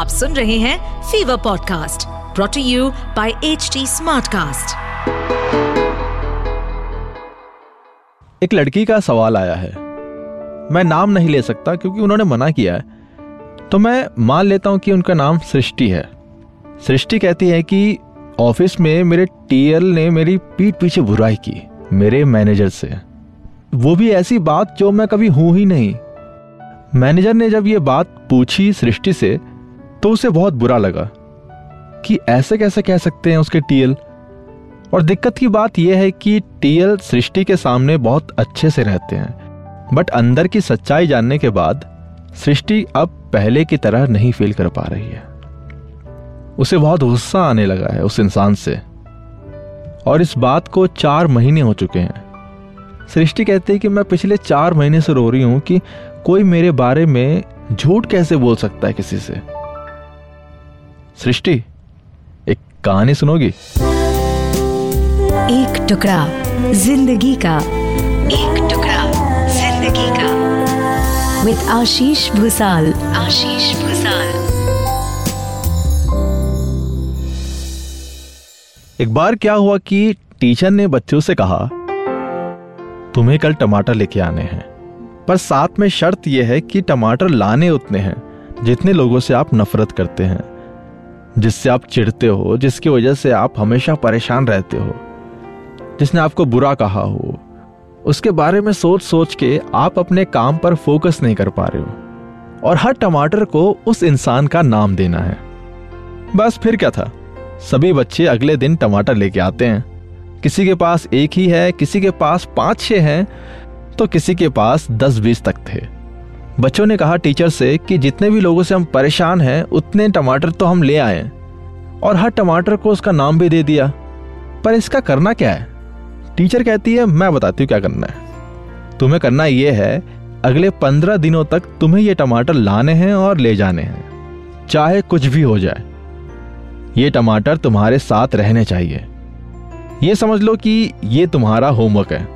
आप सुन रहे हैं Fever podcast brought to you by H Smartcast. एक लड़की का सवाल आया है। मैं नाम नहीं ले सकता क्योंकि उन्होंने मना किया है। तो मैं मान लेता हूँ कि उनका नाम सृष्टि है। सृष्टि कहती है कि ऑफ़िस में मेरे टीएल ने मेरी पीठ पीछे बुराई की, मेरे मैनेजर से। वो भी ऐसी बात जो मैं कभी हूँ ही नहीं। मैनेजर ने जब ये बात पूछी सृष्टि से तो उसे बहुत बुरा लगा कि ऐसे कैसे कह सकते हैं उसके टीएल। और दिक्कत की बात यह है कि टीएल सृष्टि के सामने बहुत अच्छे से रहते हैं। बट अंदर की सच्चाई जानने के बाद, सृष्टि अब पहले की तरह नहीं फील कर पा रही है। उसे बहुत गुस्सा आने लगा है उस इंसान से। और इस बात को चार महीने हो चुके हैं। सृष्टि कहती है कि मैं पिछले चार महीने से रो रही हूँ कि कोई मेरे बारे में झूठ कैसे बोल सकता है किसी से? सृष्टि एक कहानी सुनोगी? एक टुकड़ा ज़िंदगी का। एक टुकड़ा ज़िंदगी का। विद आशीष भूसाल। आशीष भूसाल। एक बार क्या हुआ कि टीचर ने बच्चों से कहा तुम्हें कल टमाटर लेके आने हैं। पर साथ में शर्त यह है कि टमाटर लाने उतने हैं जितने लोगों से आप नफरत करते हैं। जिससे आप चिढ़ते हो, जिसकी वजह से आप हमेशा परेशान रहते हो, जिसने आपको बुरा कहा हो, उसके बारे में सोच सोच के आप अपने काम पर फोकस नहीं कर पा रहे हो। और हर टमाटर को उस इंसान का नाम देना है। बस फिर क्या था? सभी बच्चे अगले दिन टमाटर लेके आते हैं। किसी के पास एक ही है, किसी के पास पाँच छह हैं तो किसी के पास दस बीस तक थे। बच्चों ने कहा टीचर से कि जितने भी लोगों से हम परेशान हैं, उतने टमाटर तो हम ले आए और हर टमाटर को उसका नाम भी दे दिया। पर इसका करना क्या है? टीचर कहती है, मैं बताती हूँ क्या करना है। तुम्हें करना यह है, अगले पंद्रह दिनों तक तुम्हें ये टमाटर लाने हैं और ले जाने हैं। चाहे कुछ भी हो जाए, ये टमाटर तुम्हारे साथ रहने चाहिए। ये समझ लो कि ये तुम्हारा होमवर्क है।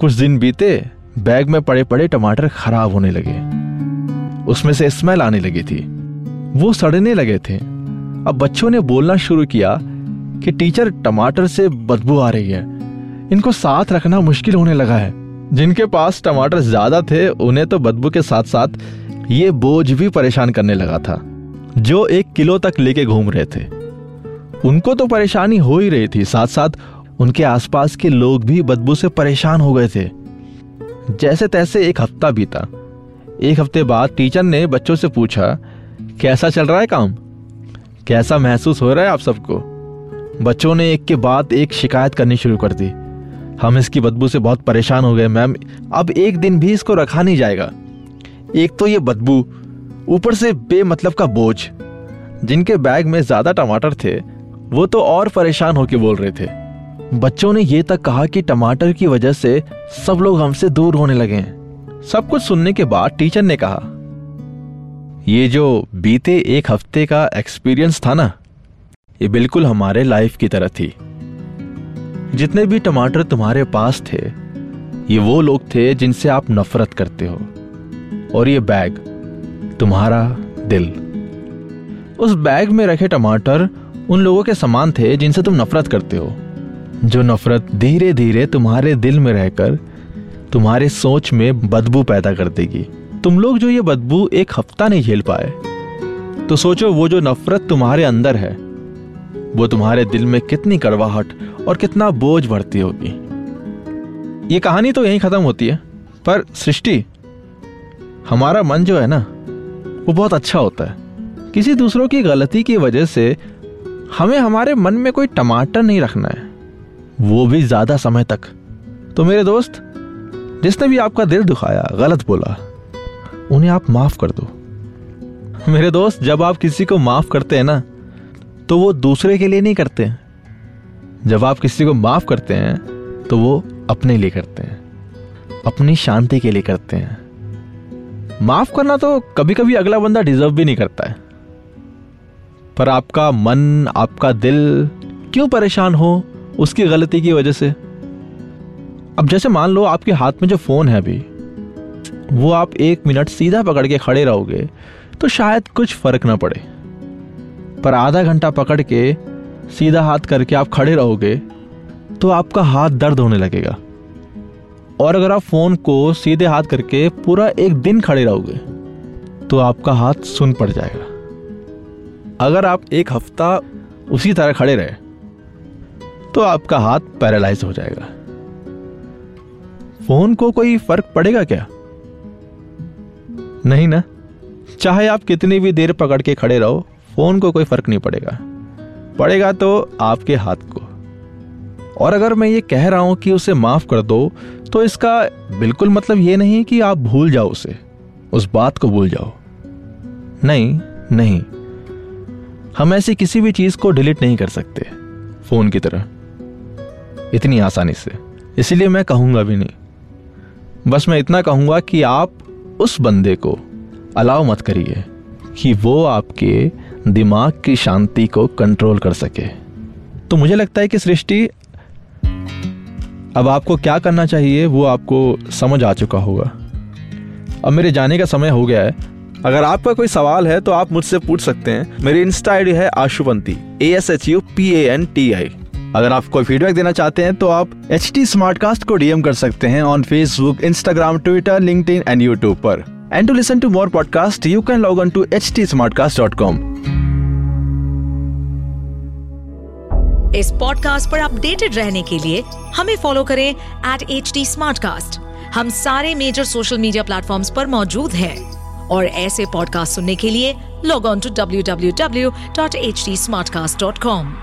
कुछ दिन बीते बैग में पड़े पड़े टमाटर खराब होने लगे। उसमें से स्मेल आने लगी थी। वो सड़ने लगे थे। अब बच्चों ने बोलना शुरू किया कि, टीचर, टमाटर से बदबू आ रही है। इनको साथ रखना मुश्किल होने लगा है। जिनके पास टमाटर ज़्यादा थे, उन्हें तो बदबू के साथ साथ ये बोझ भी परेशान करने लगा था। जो एक किलो तक लेके घूम रहे थे। उनको तो परेशानी हो ही रही थी। साथ साथ उनके आसपास के लोग भी बदबू से परेशान हो गए थे। जैसे तैसे एक हफ़्ता बीता। एक हफ़्ते बाद टीचर ने बच्चों से पूछा, कैसा चल रहा है काम? कैसा महसूस हो रहा है आप सबको? बच्चों ने एक के बाद एक शिकायत करनी शुरू कर दी। हम इसकी बदबू से बहुत परेशान हो गए, मैम। अब एक दिन भी इसको रखा नहीं जाएगा। एक तो ये बदबू, ऊपर से बेमतलब का बोझ। जिनके बैग में ज़्यादा टमाटर थे, वो तो और परेशान होकर बोल रहे थे। बच्चों ने ये तक कहा कि टमाटर की वजह से सब लोग हमसे दूर होने लगे हैं। सब कुछ सुनने के बाद टीचर ने कहा, ये जो बीते एक हफ़्ते का एक्सपीरियंस था ना, ये बिल्कुल हमारे लाइफ की तरह थी। जितने भी टमाटर तुम्हारे पास थे, ये वो लोग थे जिनसे आप नफरत करते हो, और ये बैग तुम्हारा दिल। उस बैग में रखे टमाटर उन लोगों के समान थे जिनसे तुम नफरत करते हो। जो नफरत धीरे धीरे तुम्हारे दिल में रहकर तुम्हारे सोच में बदबू पैदा कर देगी। तुम लोग जो ये बदबू एक हफ़्ता नहीं झेल पाए तो सोचो वो जो नफरत तुम्हारे अंदर है, वो तुम्हारे दिल में कितनी कड़वाहट और कितना बोझ भरती होगी। ये कहानी तो यहीं खत्म होती है, पर सृष्टि, हमारा मन जो है ना, वो बहुत अच्छा होता है। किसी दूसरों की गलती की वजह से हमें हमारे मन में कोई टमाटर नहीं रखना है। वो भी ज़्यादा समय तक। तो मेरे दोस्त, जिसने भी आपका दिल दुखाया, गलत बोला, उन्हें आप माफ़ कर दो। मेरे दोस्त, जब आप किसी को माफ़ करते हैं ना तो वो दूसरे के लिए नहीं करते। हैं जब आप किसी को माफ़ करते हैं तो वो अपने लिए करते हैं, अपनी शांति के लिए करते हैं। माफ़ करना तो कभी कभी अगला बंदा डिजर्व भी नहीं करता है। पर आपका मन, आपका दिल क्यों परेशान हो? उसकी गलती की वजह से। अब जैसे मान लो आपके हाथ में जो फ़ोन है अभी, वो आप एक मिनट सीधा पकड़ के खड़े रहोगे तो शायद कुछ फ़र्क ना पड़े। पर आधा घंटा पकड़ के सीधा हाथ करके आप खड़े रहोगे तो आपका हाथ दर्द होने लगेगा। और अगर आप फ़ोन को सीधे हाथ करके पूरा एक दिन खड़े रहोगे तो आपका हाथ सुन पड़ जाएगा। अगर आप एक हफ़्ता उसी तरह खड़े रहे तो आपका हाथ पैरालाइज हो जाएगा। फ़ोन को कोई फ़र्क पड़ेगा क्या? नहीं ना? चाहे आप कितनी भी देर पकड़ के खड़े रहो, फ़ोन को कोई फ़र्क नहीं पड़ेगा। पड़ेगा तो आपके हाथ को। और अगर मैं ये कह रहा हूँ कि उसे माफ़ कर दो तो इसका बिल्कुल मतलब ये नहीं कि आप भूल जाओ उसे। उस बात को भूल जाओ। नहीं नहीं। हम ऐसी किसी भी चीज़ को डिलीट नहीं कर सकते, फ़ोन की तरह। इतनी आसानी से। इसलिए मैं कहूँगा भी नहीं। बस मैं इतना कहूँगा कि आप उस बंदे को अलाव मत करिए कि वो आपके दिमाग की शांति को कंट्रोल कर सके। तो मुझे लगता है कि सृष्टि, अब आपको क्या करना चाहिए वो आपको समझ आ चुका होगा। अब मेरे जाने का समय हो गया है। अगर आपका कोई सवाल है तो आप मुझसे पूछ सकते हैं। मेरी इंस्टा आईडी है Ashupanti A S H U P A N T I अगर आप कोई फीडबैक देना चाहते हैं तो आप एच टी को डीएम कर सकते हैं on Facebook Instagram Twitter LinkedIn and YouTube पर and to listen to more podcast you can log on to H T इस पॉडकास्ट पर अपडेटेड रहने के लिए हमें फॉलो करें एट एच टी हम सारे मेजर सोशल मीडिया प्लेटफॉर्म पर मौजूद हैं। और ऐसे पॉडकास्ट सुनने के लिए log on to W W W dot H T smartcast dot com